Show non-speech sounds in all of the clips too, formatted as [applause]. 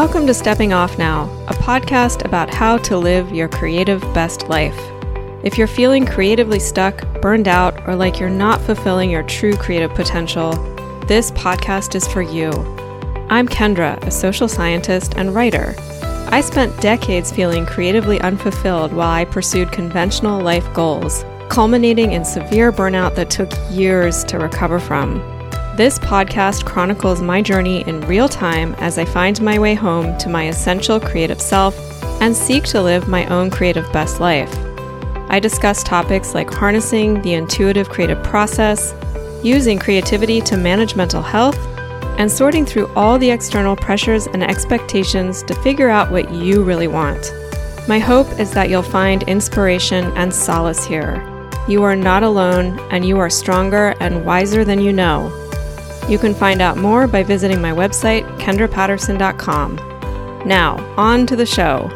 Welcome to Stepping Off Now, a podcast about how to live your creative best life. If you're feeling creatively stuck, burned out, or like you're not fulfilling your true creative potential, this podcast is for you. I'm Kendra, a social scientist and writer. I spent decades feeling creatively unfulfilled while I pursued conventional life goals, culminating in severe burnout that took years to recover from. This podcast chronicles my journey in real time as I find my way home to my essential creative self and seek to live my own creative best life. I discuss topics like harnessing the intuitive creative process, using creativity to manage mental health, and sorting through all the external pressures and expectations to figure out what you really want. My hope is that you'll find inspiration and solace here. You are not alone, and you are stronger and wiser than you know. You can find out more by visiting my website, kendrapatterson.com. Now, on to the show.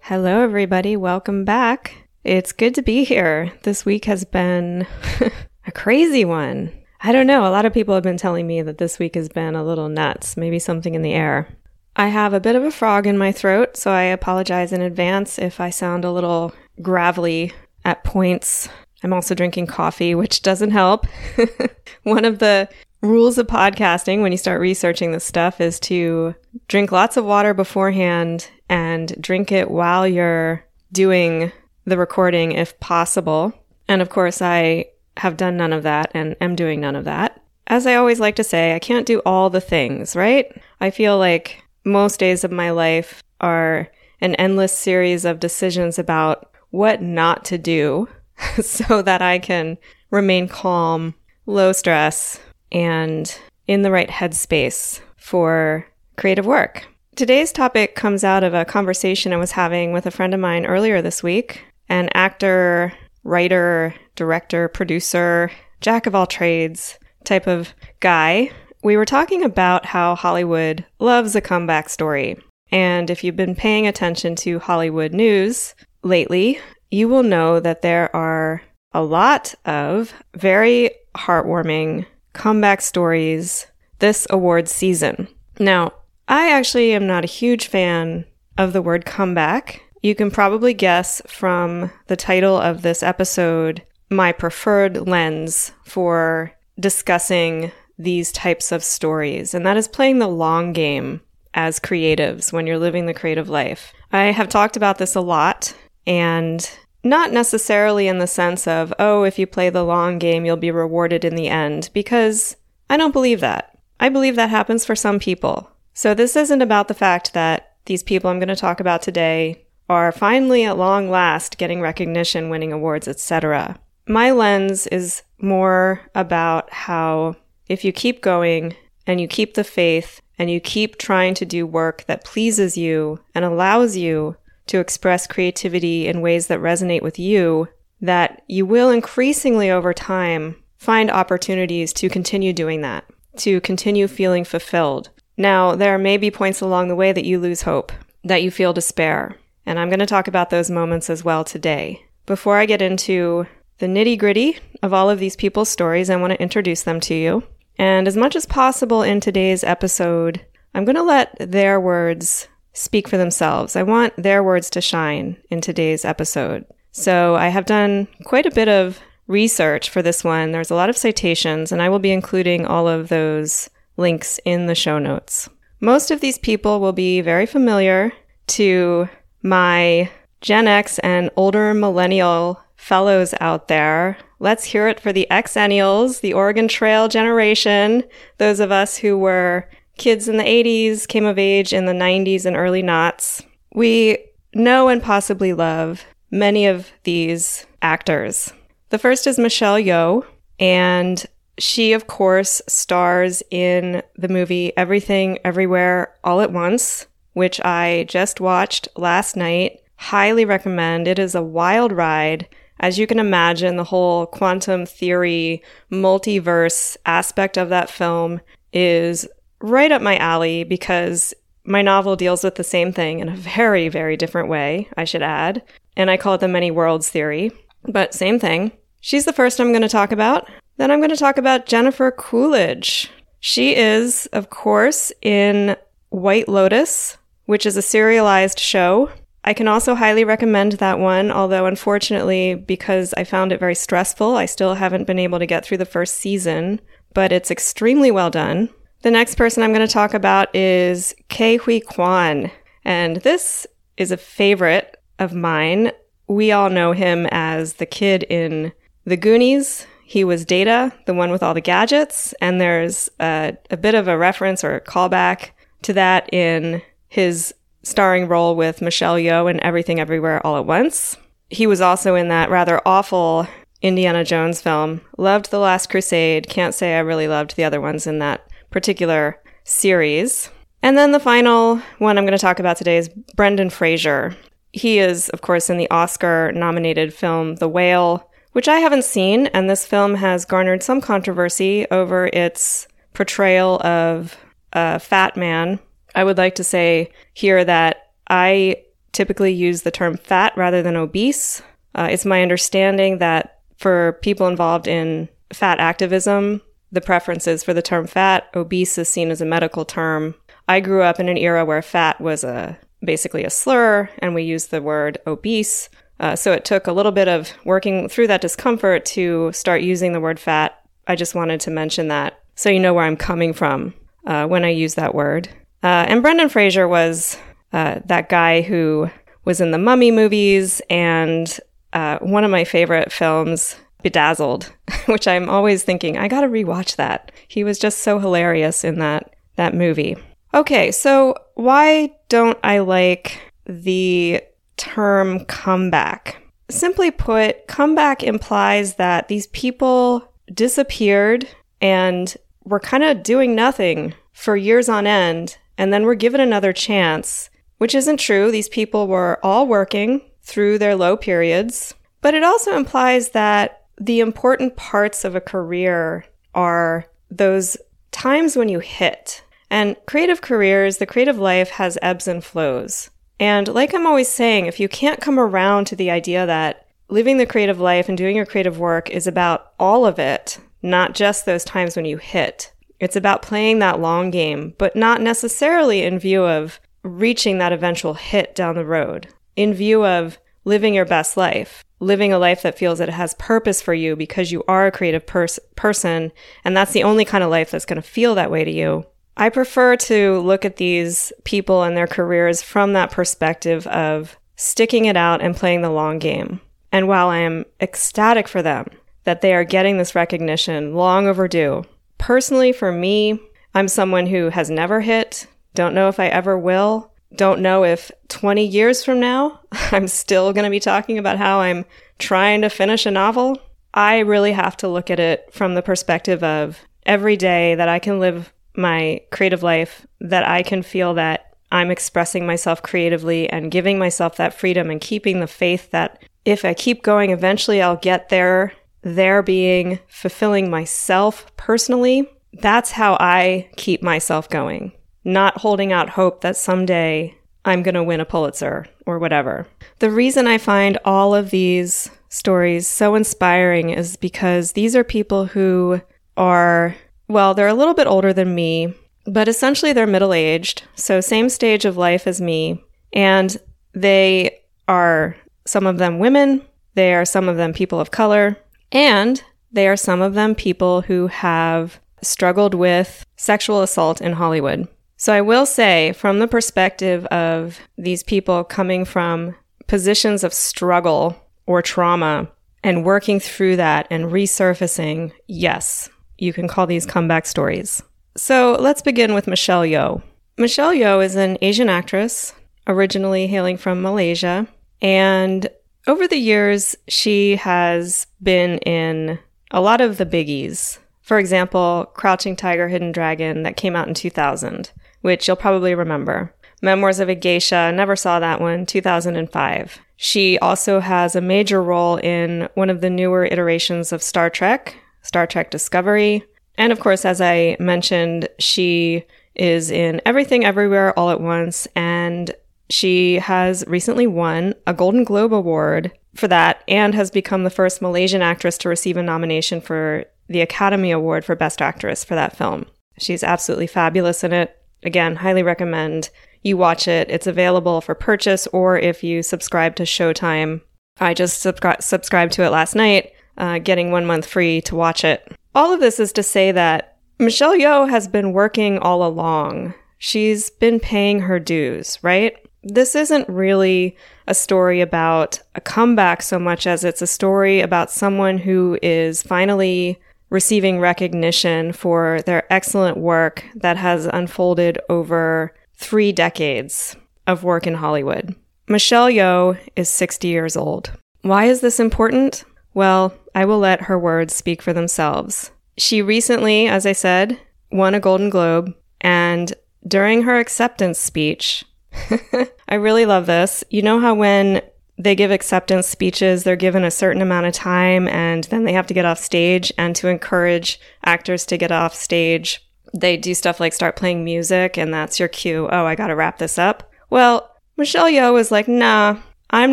Hello, everybody. Welcome back. It's good to be here. This week has been [laughs] a crazy one. I don't know. A lot of people have been telling me that this week has been a little nuts, maybe something in the air. I have a bit of a frog in my throat, so I apologize in advance if I sound a little gravelly at points. I'm also drinking coffee, which doesn't help. [laughs] One of the rules of podcasting when you start researching this stuff is to drink lots of water beforehand and drink it while you're doing the recording if possible. And of course, I have done none of that and am doing none of that. As I always like to say, I can't do all the things, right? I feel like most days of my life are an endless series of decisions about what not to do [laughs] so that I can remain calm, low stress, and in the right headspace for creative work. Today's topic comes out of a conversation I was having with a friend of mine earlier this week, an actor, writer, director, producer, jack of all trades type of guy. We were talking about how Hollywood loves a comeback story. And if you've been paying attention to Hollywood news, lately, you will know that there are a lot of very heartwarming comeback stories this awards season. Now, I actually am not a huge fan of the word comeback. You can probably guess from the title of this episode my preferred lens for discussing these types of stories, and that is playing the long game as creatives when you're living the creative life. I have talked about this a lot and not necessarily in the sense of, oh, if you play the long game, you'll be rewarded in the end, because I don't believe that. I believe that happens for some people. So this isn't about the fact that these people I'm going to talk about today are finally at long last getting recognition, winning awards, etc. My lens is more about how if you keep going and you keep the faith and you keep trying to do work that pleases you and allows you to express creativity in ways that resonate with you, that you will increasingly over time find opportunities to continue doing that, to continue feeling fulfilled. Now, there may be points along the way that you lose hope, that you feel despair, and I'm going to talk about those moments as well today. Before I get into the nitty gritty of all of these people's stories, I want to introduce them to you. And as much as possible in today's episode, I'm going to let their words speak for themselves. I want their words to shine in today's episode. So I have done quite a bit of research for this one. There's a lot of citations, and I will be including all of those links in the show notes. Most of these people will be very familiar to my Gen X and older millennial fellows out there. Let's hear it for the Xennials, the Oregon Trail generation, those of us who were kids in the 80s, came of age in the 90s and early knots. We know and possibly love many of these actors. The first is Michelle Yeoh, and she, of course, stars in the movie Everything Everywhere All at Once, which I just watched last night. Highly recommend. It is a wild ride. As you can imagine, the whole quantum theory, multiverse aspect of that film is right up my alley because my novel deals with the same thing in a very, very different way, I should add. And I call it the many worlds theory, but same thing. She's the first I'm going to talk about. Then I'm going to talk about Jennifer Coolidge. She is, of course, in White Lotus, which is a serialized show. I can also highly recommend that one, although unfortunately, because I found it very stressful, I still haven't been able to get through the first season, but it's extremely well done. The next person I'm going to talk about is Ke Huy Quan, and this is a favorite of mine. We all know him as the kid in The Goonies. He was Data, the one with all the gadgets, and there's a, a bit of a reference or a callback to that in his starring role with Michelle Yeoh in Everything Everywhere All at Once. He was also in that rather awful Indiana Jones film. Loved The Last Crusade. Can't say I really loved the other ones in that particular series. And then the final one I'm going to talk about today is Brendan Fraser. He is, of course, in the Oscar nominated film The Whale, which I haven't seen, and this film has garnered some controversy over its portrayal of a fat man I would like to say here that I typically use the term fat rather than obese. Uh, it's my understanding that for people involved in fat activism, the preferences for the term fat. Obese is seen as a medical term. I grew up in an era where fat was a basically a slur, and we used the word obese. Uh, so it took a little bit of working through that discomfort to start using the word fat. I just wanted to mention that so you know where I'm coming from uh, when I use that word. Uh, and Brendan Fraser was uh, that guy who was in the Mummy movies and uh, one of my favorite films, Bedazzled, [laughs] which I'm always thinking I got to rewatch that. He was just so hilarious in that that movie. Okay, so why don't I like the term comeback? Simply put, comeback implies that these people disappeared and were kind of doing nothing for years on end and then were given another chance, which isn't true. These people were all working through their low periods, but it also implies that the important parts of a career are those times when you hit. And creative careers, the creative life has ebbs and flows. And like I'm always saying, if you can't come around to the idea that living the creative life and doing your creative work is about all of it, not just those times when you hit, it's about playing that long game, but not necessarily in view of reaching that eventual hit down the road, in view of living your best life, living a life that feels that it has purpose for you because you are a creative pers- person, and that's the only kind of life that's going to feel that way to you. I prefer to look at these people and their careers from that perspective of sticking it out and playing the long game. And while I am ecstatic for them that they are getting this recognition long overdue, Personally, for me, I'm someone who has never hit, don't know if I ever will, don't know if 20 years from now [laughs] I'm still going to be talking about how I'm trying to finish a novel. I really have to look at it from the perspective of every day that I can live my creative life, that I can feel that I'm expressing myself creatively and giving myself that freedom and keeping the faith that if I keep going, eventually I'll get there there being fulfilling myself personally, that's how I keep myself going. Not holding out hope that someday I'm going to win a Pulitzer or whatever. The reason I find all of these stories so inspiring is because these are people who are, well, they're a little bit older than me, but essentially they're middle aged. So, same stage of life as me. And they are some of them women, they are some of them people of color, and they are some of them people who have struggled with sexual assault in Hollywood. So I will say, from the perspective of these people coming from positions of struggle or trauma and working through that and resurfacing, yes, you can call these comeback stories. So let's begin with Michelle Yeoh. Michelle Yeoh is an Asian actress, originally hailing from Malaysia, and over the years, she has been in a lot of the biggies. For example, Crouching Tiger, Hidden Dragon, that came out in 2000, which you'll probably remember. Memoirs of a Geisha, never saw that one, 2005. She also has a major role in one of the newer iterations of Star Trek, Star Trek Discovery. And of course, as I mentioned, she is in Everything Everywhere All at Once and she has recently won a Golden Globe Award for that and has become the first Malaysian actress to receive a nomination for the Academy Award for Best Actress for that film. She's absolutely fabulous in it. Again, highly recommend you watch it. It's available for purchase or if you subscribe to Showtime. I just subscri- subscribed to it last night, uh, getting one month free to watch it. All of this is to say that Michelle Yeoh has been working all along. She's been paying her dues, right? This isn't really a story about a comeback so much as it's a story about someone who is finally receiving recognition for their excellent work that has unfolded over three decades of work in Hollywood. Michelle Yeoh is 60 years old. Why is this important? Well, I will let her words speak for themselves. She recently, as I said, won a Golden Globe, and during her acceptance speech, [laughs] I really love this. You know how when they give acceptance speeches, they're given a certain amount of time and then they have to get off stage. And to encourage actors to get off stage, they do stuff like start playing music, and that's your cue. Oh, I gotta wrap this up. Well, Michelle Yeoh was like, nah, I'm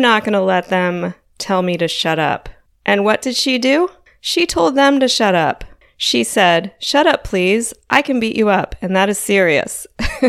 not gonna let them tell me to shut up. And what did she do? She told them to shut up. She said, Shut up, please. I can beat you up. And that is serious.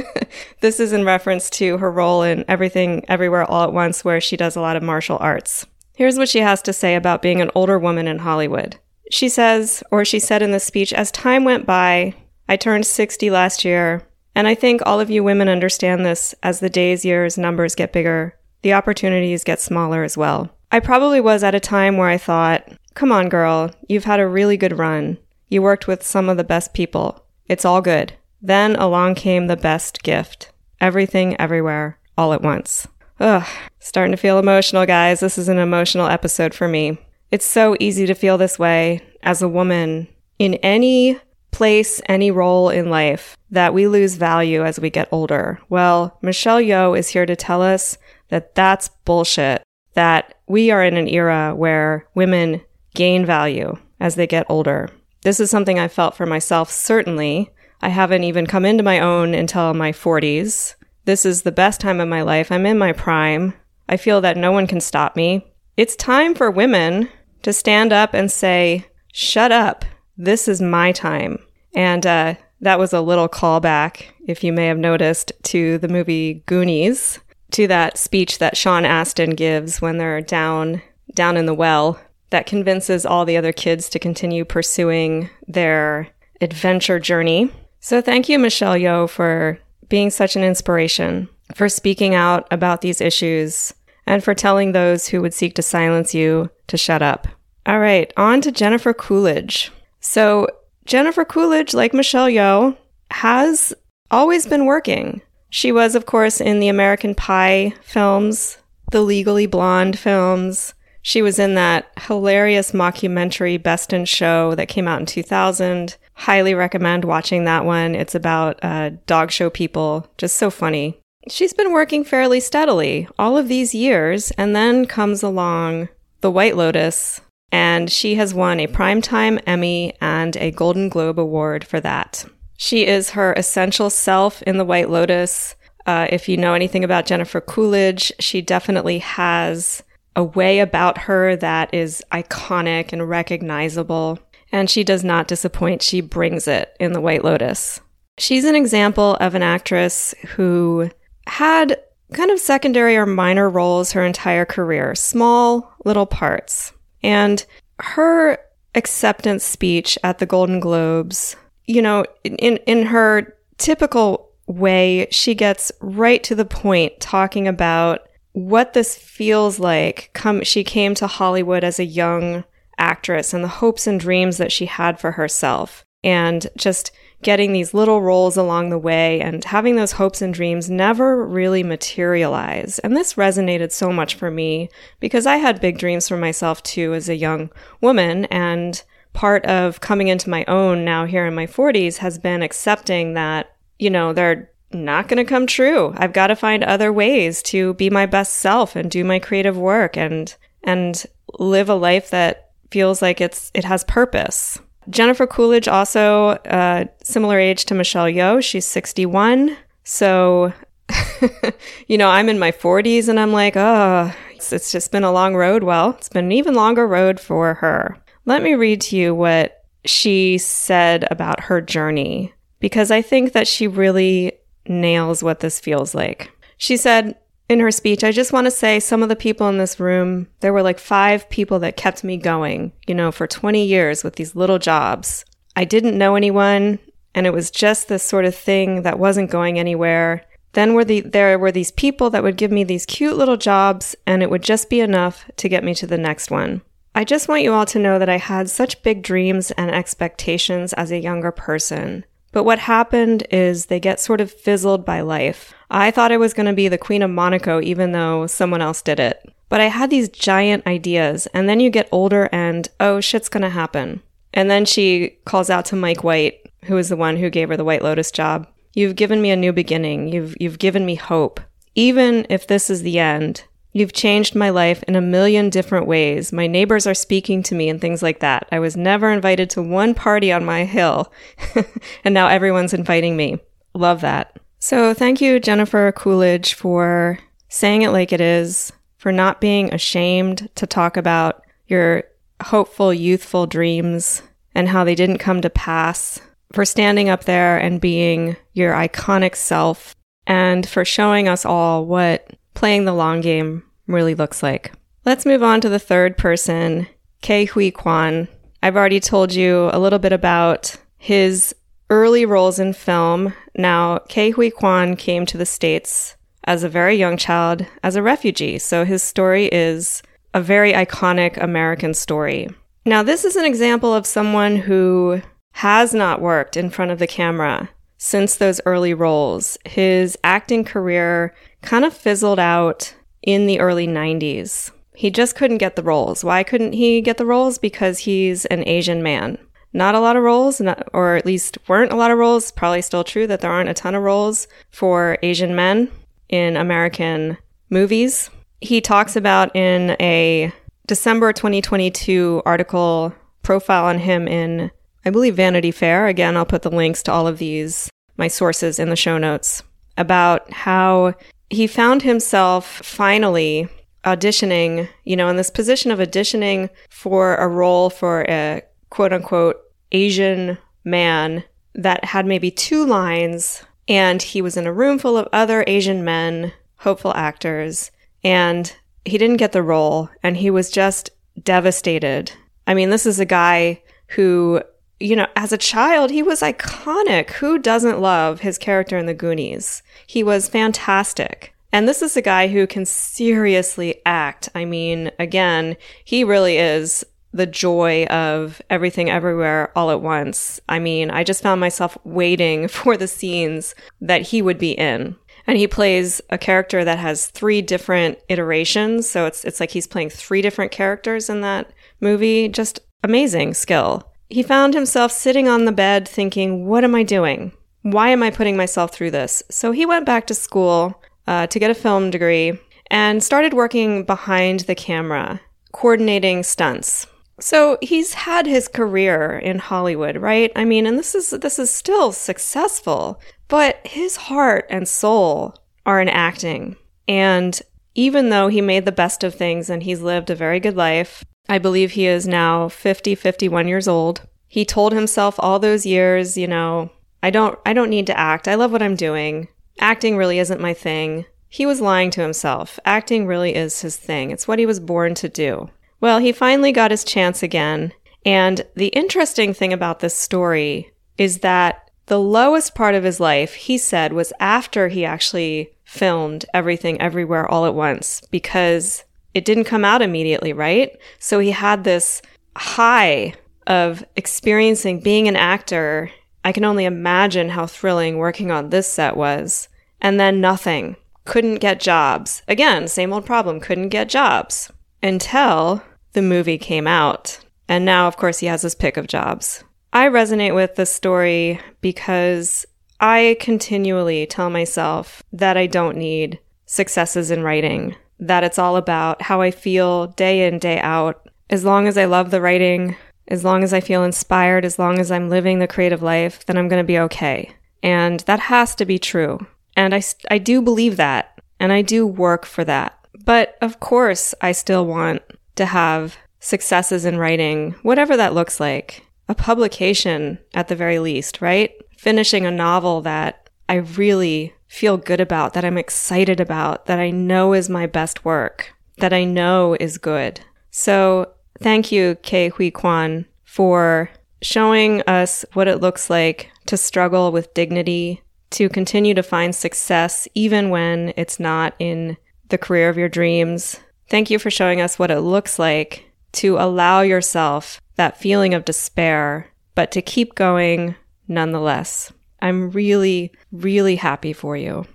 [laughs] this is in reference to her role in Everything Everywhere All at Once, where she does a lot of martial arts. Here's what she has to say about being an older woman in Hollywood. She says, or she said in the speech, as time went by, I turned 60 last year, and I think all of you women understand this as the days, years, numbers get bigger, the opportunities get smaller as well. I probably was at a time where I thought, come on, girl, you've had a really good run. You worked with some of the best people. It's all good. Then along came the best gift. Everything, everywhere, all at once. Ugh, starting to feel emotional, guys. This is an emotional episode for me. It's so easy to feel this way as a woman in any place, any role in life that we lose value as we get older. Well, Michelle Yeoh is here to tell us that that's bullshit, that we are in an era where women gain value as they get older. This is something I felt for myself, certainly. I haven't even come into my own until my 40s. This is the best time of my life. I'm in my prime. I feel that no one can stop me. It's time for women to stand up and say, Shut up. This is my time. And uh, that was a little callback, if you may have noticed, to the movie Goonies, to that speech that Sean Astin gives when they're down down in the well that convinces all the other kids to continue pursuing their adventure journey. So thank you, Michelle Yeoh, for being such an inspiration, for speaking out about these issues, and for telling those who would seek to silence you to shut up. All right, on to Jennifer Coolidge. So Jennifer Coolidge, like Michelle Yeoh, has always been working. She was, of course, in the American Pie films, the Legally Blonde films, she was in that hilarious mockumentary Best in Show that came out in 2000. Highly recommend watching that one. It's about uh, dog show people. Just so funny. She's been working fairly steadily all of these years, and then comes along The White Lotus, and she has won a Primetime Emmy and a Golden Globe Award for that. She is her essential self in The White Lotus. Uh, if you know anything about Jennifer Coolidge, she definitely has a way about her that is iconic and recognizable. And she does not disappoint. She brings it in The White Lotus. She's an example of an actress who had kind of secondary or minor roles her entire career, small little parts. And her acceptance speech at the Golden Globes, you know, in, in her typical way, she gets right to the point talking about what this feels like come she came to Hollywood as a young actress and the hopes and dreams that she had for herself and just getting these little roles along the way and having those hopes and dreams never really materialize. And this resonated so much for me because I had big dreams for myself too as a young woman and part of coming into my own now here in my 40s has been accepting that you know there not going to come true. I've got to find other ways to be my best self and do my creative work and and live a life that feels like it's it has purpose. Jennifer Coolidge also uh, similar age to Michelle Yeoh. She's 61. So [laughs] you know, I'm in my 40s and I'm like, "Oh, it's, it's just been a long road." Well, it's been an even longer road for her. Let me read to you what she said about her journey because I think that she really nails what this feels like. She said in her speech, I just want to say some of the people in this room, there were like five people that kept me going, you know, for 20 years with these little jobs. I didn't know anyone, and it was just this sort of thing that wasn't going anywhere. Then were the, there were these people that would give me these cute little jobs, and it would just be enough to get me to the next one. I just want you all to know that I had such big dreams and expectations as a younger person. But what happened is they get sort of fizzled by life. I thought I was going to be the Queen of Monaco, even though someone else did it. But I had these giant ideas, and then you get older and, oh, shit's going to happen. And then she calls out to Mike White, who is the one who gave her the White Lotus job. You've given me a new beginning. You've, you've given me hope. Even if this is the end, You've changed my life in a million different ways. My neighbors are speaking to me and things like that. I was never invited to one party on my hill, [laughs] and now everyone's inviting me. Love that. So, thank you, Jennifer Coolidge, for saying it like it is, for not being ashamed to talk about your hopeful, youthful dreams and how they didn't come to pass, for standing up there and being your iconic self, and for showing us all what playing the long game really looks like. Let's move on to the third person, Ke Huy Quan. I've already told you a little bit about his early roles in film. Now, Ke Huy Quan came to the States as a very young child as a refugee, so his story is a very iconic American story. Now, this is an example of someone who has not worked in front of the camera since those early roles. His acting career kind of fizzled out in the early 90s. He just couldn't get the roles. Why couldn't he get the roles? Because he's an Asian man. Not a lot of roles, not, or at least weren't a lot of roles. Probably still true that there aren't a ton of roles for Asian men in American movies. He talks about in a December 2022 article profile on him in, I believe, Vanity Fair. Again, I'll put the links to all of these, my sources, in the show notes about how he found himself finally auditioning, you know, in this position of auditioning for a role for a quote unquote Asian man that had maybe two lines. And he was in a room full of other Asian men, hopeful actors, and he didn't get the role. And he was just devastated. I mean, this is a guy who, you know, as a child, he was iconic. Who doesn't love his character in the Goonies? He was fantastic. And this is a guy who can seriously act. I mean, again, he really is the joy of everything everywhere all at once. I mean, I just found myself waiting [laughs] for the scenes that he would be in. And he plays a character that has three different iterations. So it's, it's like he's playing three different characters in that movie. Just amazing skill. He found himself sitting on the bed thinking, what am I doing? Why am I putting myself through this? So he went back to school uh, to get a film degree and started working behind the camera, coordinating stunts. So he's had his career in Hollywood, right? I mean, and this is this is still successful, but his heart and soul are in acting. And even though he made the best of things and he's lived a very good life, I believe he is now 50, 51 years old. He told himself all those years, you know, I don't I don't need to act. I love what I'm doing. Acting really isn't my thing. He was lying to himself. Acting really is his thing. It's what he was born to do. Well, he finally got his chance again. And the interesting thing about this story is that the lowest part of his life, he said, was after he actually filmed everything everywhere all at once because it didn't come out immediately, right? So he had this high of experiencing being an actor I can only imagine how thrilling working on this set was. And then nothing. Couldn't get jobs. Again, same old problem. Couldn't get jobs. Until the movie came out. And now, of course, he has his pick of jobs. I resonate with this story because I continually tell myself that I don't need successes in writing, that it's all about how I feel day in, day out. As long as I love the writing, as long as I feel inspired, as long as I'm living the creative life, then I'm going to be okay. And that has to be true. And I, I do believe that. And I do work for that. But of course, I still want to have successes in writing, whatever that looks like. a publication at the very least, right? Finishing a novel that I really feel good about, that I'm excited about, that I know is my best work, that I know is good. So thank you, Ke Huy Quan, for showing us what it looks like to struggle with dignity, to continue to find success even when it's not in the career of your dreams. Thank you for showing us what it looks like to allow yourself that feeling of despair, but to keep going nonetheless. I'm really, really happy for you.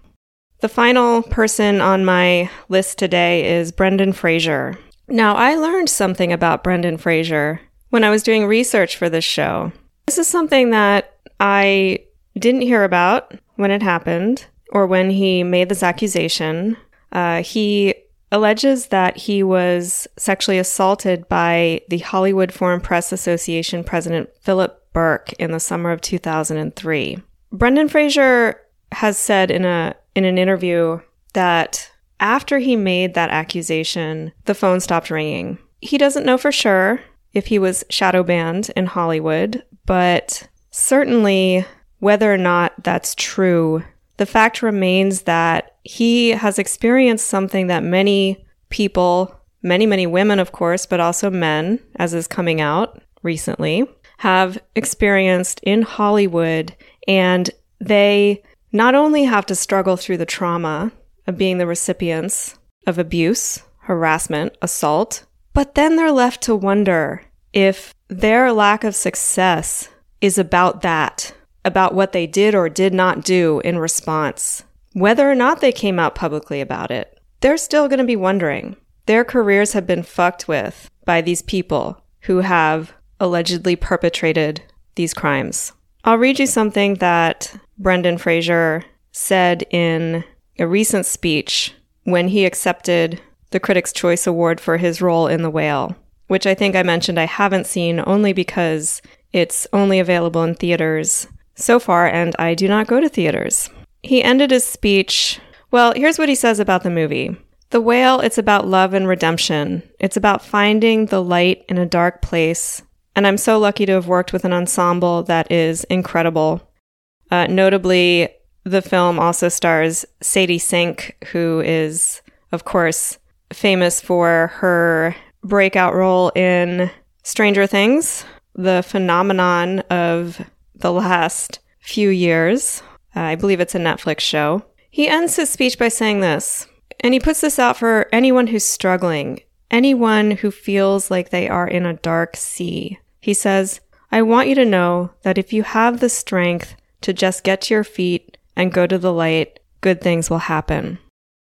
The final person on my list today is Brendan Fraser. Now, I learned something about Brendan Fraser when I was doing research for this show. This is something that I didn't hear about when it happened or when he made this accusation. Uh, he alleges that he was sexually assaulted by the Hollywood Foreign Press Association president Philip Berk in the summer of 2003. Brendan Fraser has said in a in an interview that after he made that accusation, the phone stopped ringing. He doesn't know for sure if he was shadow banned in Hollywood, but certainly whether or not that's true, the fact remains that he has experienced something that many people, many, many women, of course, but also men, as is coming out recently, have experienced in Hollywood. And they not only have to struggle through the trauma of being the recipients of abuse, harassment, assault, but then they're left to wonder if their lack of success is about that, about what they did or did not do in response. Whether or not they came out publicly about it, they're still going to be wondering. Their careers have been fucked with by these people who have allegedly perpetrated these crimes. I'll read you something that Brendan Fraser said in a recent speech when he accepted the Critics' Choice Award for his role in The Whale, which I think I mentioned I haven't seen only because it's only available in theaters so far and I do not go to theaters. He ended his speech. Well, here's what he says about the movie. The Whale, it's about love and redemption. It's about finding the light in a dark place. And I'm so lucky to have worked with an ensemble that is incredible. Uh, notably, the film also stars Sadie Sink, who is, of course, famous for her breakout role in Stranger Things, the phenomenon of the last few years. Uh, I believe it's a Netflix show. He ends his speech by saying this, and he puts this out for anyone who's struggling, anyone who feels like they are in a dark sea. He says, I want you to know that if you have the strength to just get to your feet and go to the light, good things will happen.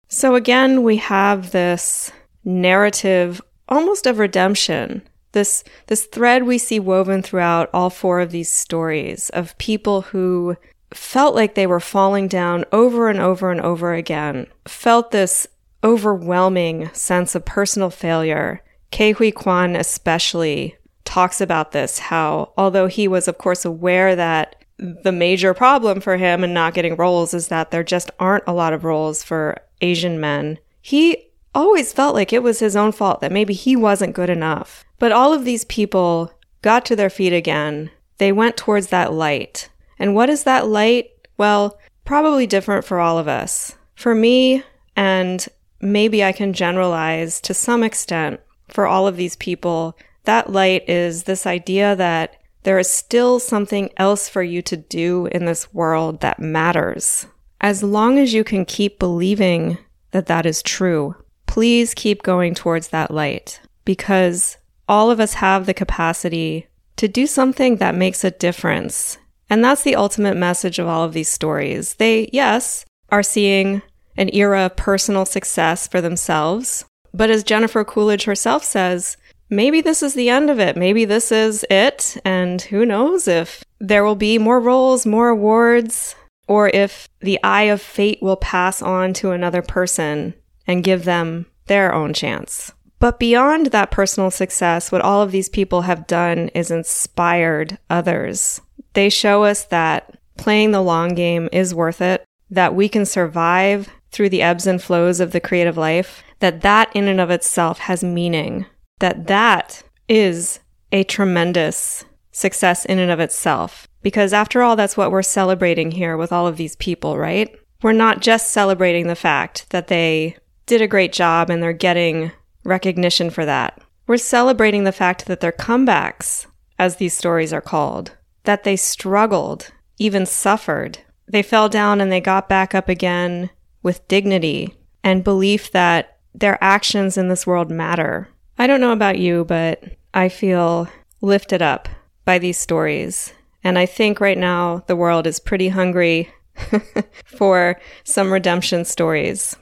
So again, we have this narrative almost of redemption. This, this thread we see woven throughout all four of these stories of people who felt like they were falling down over and over and over again, felt this overwhelming sense of personal failure. Ke Huy Quan especially talks about this, how although he was of course aware that the major problem for him and not getting roles is that there just aren't a lot of roles for Asian men. He always felt like it was his own fault that maybe he wasn't good enough. But all of these people got to their feet again. They went towards that light. And what is that light? Well, probably different for all of us. For me, and maybe I can generalize to some extent for all of these people, that light is this idea that there is still something else for you to do in this world that matters. As long as you can keep believing that that is true, please keep going towards that light because all of us have the capacity to do something that makes a difference. And that's the ultimate message of all of these stories. They, yes, are seeing an era of personal success for themselves. But as Jennifer Coolidge herself says, maybe this is the end of it. Maybe this is it. And who knows if there will be more roles, more awards, or if the eye of fate will pass on to another person and give them their own chance. But beyond that personal success, what all of these people have done is inspired others. They show us that playing the long game is worth it, that we can survive through the ebbs and flows of the creative life, that that in and of itself has meaning that that is a tremendous success in and of itself. Because after all, that's what we're celebrating here with all of these people, right? We're not just celebrating the fact that they did a great job and they're getting recognition for that. We're celebrating the fact that their comebacks, as these stories are called, that they struggled, even suffered. They fell down and they got back up again with dignity and belief that their actions in this world matter. I don't know about you, but I feel lifted up by these stories. And I think right now the world is pretty hungry [laughs] for some redemption stories.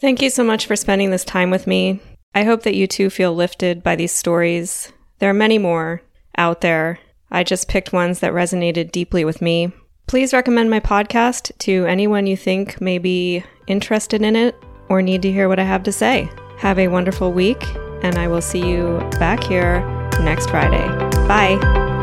Thank you so much for spending this time with me. I hope that you too feel lifted by these stories. There are many more out there. I just picked ones that resonated deeply with me. Please recommend my podcast to anyone you think may be interested in it or need to hear what I have to say. Have a wonderful week, and I will see you back here next Friday. Bye.